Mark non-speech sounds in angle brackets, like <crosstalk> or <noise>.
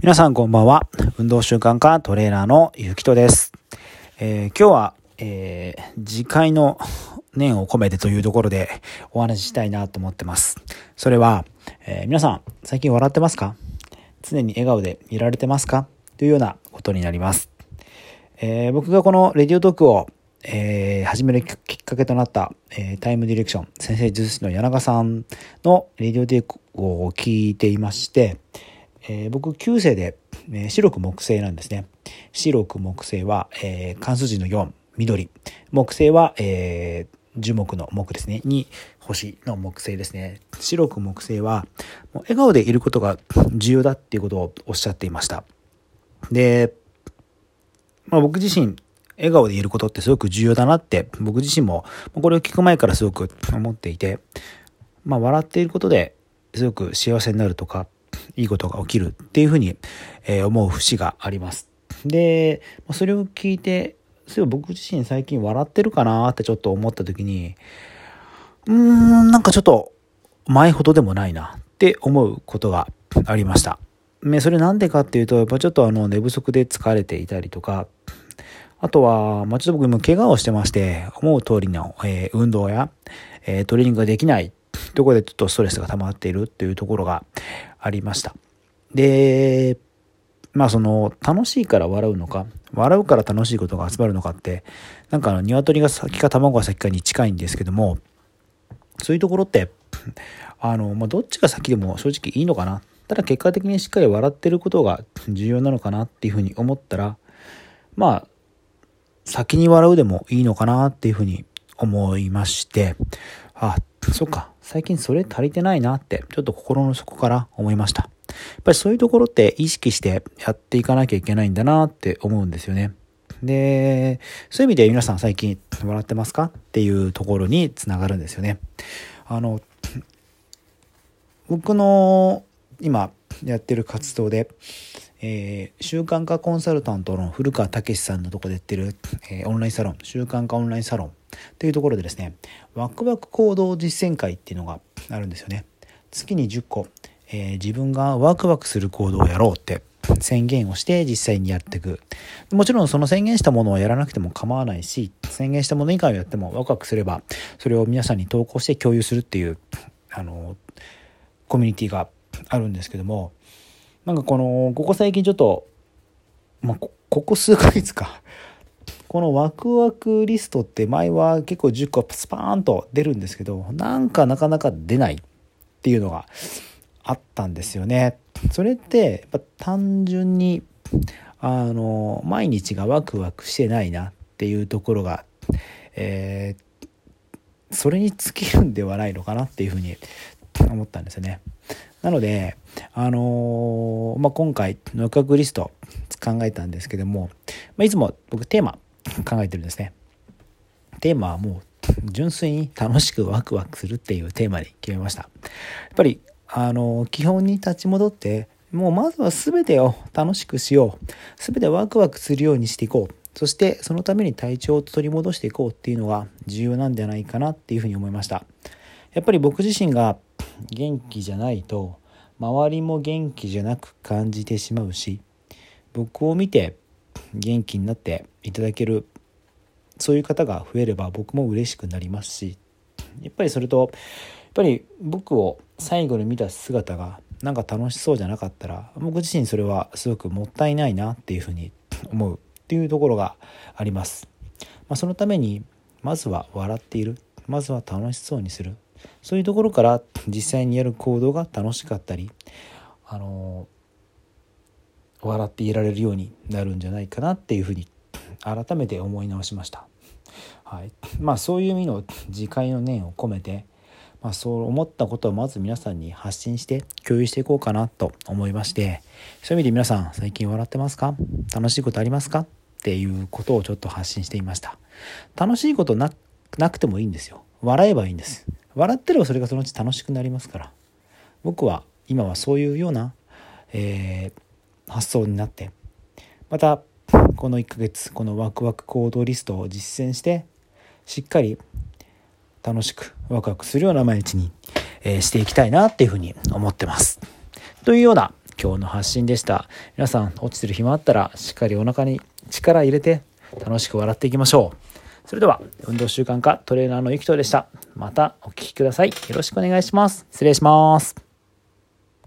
皆さんこんばんは。運動習慣科トレーナーのゆきとです。えー今日は、えー次回の念を込めてというところでお話ししたいなと思ってます。それは、えー皆さん最近笑ってますか？常に笑顔でいられてますか？というようなことになります。えー僕がこのレディオトークを、えー始めるきっかけとなった、えータイムディレクション先生術師の柳川さんのレディオテークを聞いていまして、えー僕9世で、えー白く木星なんですね。白く木星は、えー関数字の4緑。木星は、えー樹木の木ですね。に星の木星ですね。白く木星はもう笑顔でいることが重要だっていうことをおっしゃっていました。でまあ、僕自身笑顔でいることってすごく重要だなって僕自身もこれを聞く前からすごく思っていて、まあ、笑っていることですごく幸せになるとかいいことが起きるっていうふうにえー思う節があります。でそれを聞いてそういえば僕自身最近笑ってるかなってちょっと思った時にうーんなんかちょっと前ほどでもないなって思うことがありました。ね、それなんでかっていうと、やっぱちょっとあの寝不足で疲れていたりとか、あとは、まあ、ちょっと僕今怪我をしてまして、思う通りの、えー運動や、えートレーニングができないとこでちょっとストレスが溜まっているっていうところがありました。で、まあその、楽しいから笑うのか、笑うから楽しいことが集まるのかって、なんかあの、鶏が先か卵が先かに近いんですけども、そういうところって、あの、まあ、どっちが先でも正直いいのかな。ただ結果的にしっかり笑ってることが重要なのかなっていうふうに思ったら、まあ、先に笑うでもいいのかなっていうふうに思いまして、あ、そっか、最近それ足りてないなって、ちょっと心の底から思いました。やっぱりそういうところって意識してやっていかなきゃいけないんだなって思うんですよね。で、そういう意味で皆さん最近笑ってますか？っていうところにつながるんですよね。あの、僕の今やってる活動で、えー習慣化コンサルタントの古川武さんのとこでやってる、えーオンラインサロン習慣化オンラインサロンというところでですねワクワク行動実践会っていうのがあるんですよね。月に10個、えー自分がワクワクする行動をやろうって宣言をして実際にやっていく。もちろんその宣言したものをやらなくても構わないし宣言したもの以外をやってもワクワクすればそれを皆さんに投稿して共有するっていうあのコミュニティがあるんですけどもなんかこのここ最近ちょっと、まあ、ここ数ヶ月か <laughs> このワクワクリストって前は結構10個スパーンと出るんですけどなんかなかなか出ないっていうのがあったんですよね。それってやっぱ単純にあの毎日がワクワクしてないなっていうところが、えーそれに尽きるんではないのかなっていうふうに思ったんですよね。なので、あのーまあ、今回のワクワクリスト考えたんですけども、まあ、いつも僕テーマ考えてるんですね。テーマはもう純粋に楽しくワクワクするっていうテーマに決めました。やっぱり、あのー基本に立ち戻って、もうまずは全てを楽しくしよう。全てワクワクするようにしていこう。そしてそのために体調を取り戻していこうっていうのが重要なんじゃないかなっていうふうに思いました。やっぱり僕自身が元気じゃないと周りも元気じゃなく感じてしまうし僕を見て元気になっていただけるそういう方が増えれば僕も嬉しくなりますしやっぱりそれとやっぱり僕を最後に見た姿がなんか楽しそうじゃなかったら僕自身それはすごくもったいないなっていうふうに思うっていうところがあります。まあ、そのためにまずは笑っているまずは楽しそうにするそういうところから実際にやる行動が楽しかったりあの笑っていられるようになるんじゃないかなっていうふうに改めて思い直しました。はい、まあそういう意味の自戒の念を込めて、まあ、そう思ったことをまず皆さんに発信して共有していこうかなと思いましてそういう意味で皆さん最近笑ってますか？楽しいことありますか？っていうことをちょっと発信していました。楽しいことななくてもいいんですよ。笑えばいいんです。笑ってればそれがそのうち楽しくなりますから僕は今はそういうような、えー発想になってまたこの1ヶ月このワクワク行動リストを実践してしっかり楽しくワクワクするような毎日に、えーしていきたいなっていうふうに思ってます。というような、今日の発信でした。皆さん、落ちてる暇あったら、しっかりお腹に力入れて、楽しく笑っていきましょう。それでは、運動習慣科トレーナーのゆきとでした。またお聴きください。よろしくお願いします。失礼します。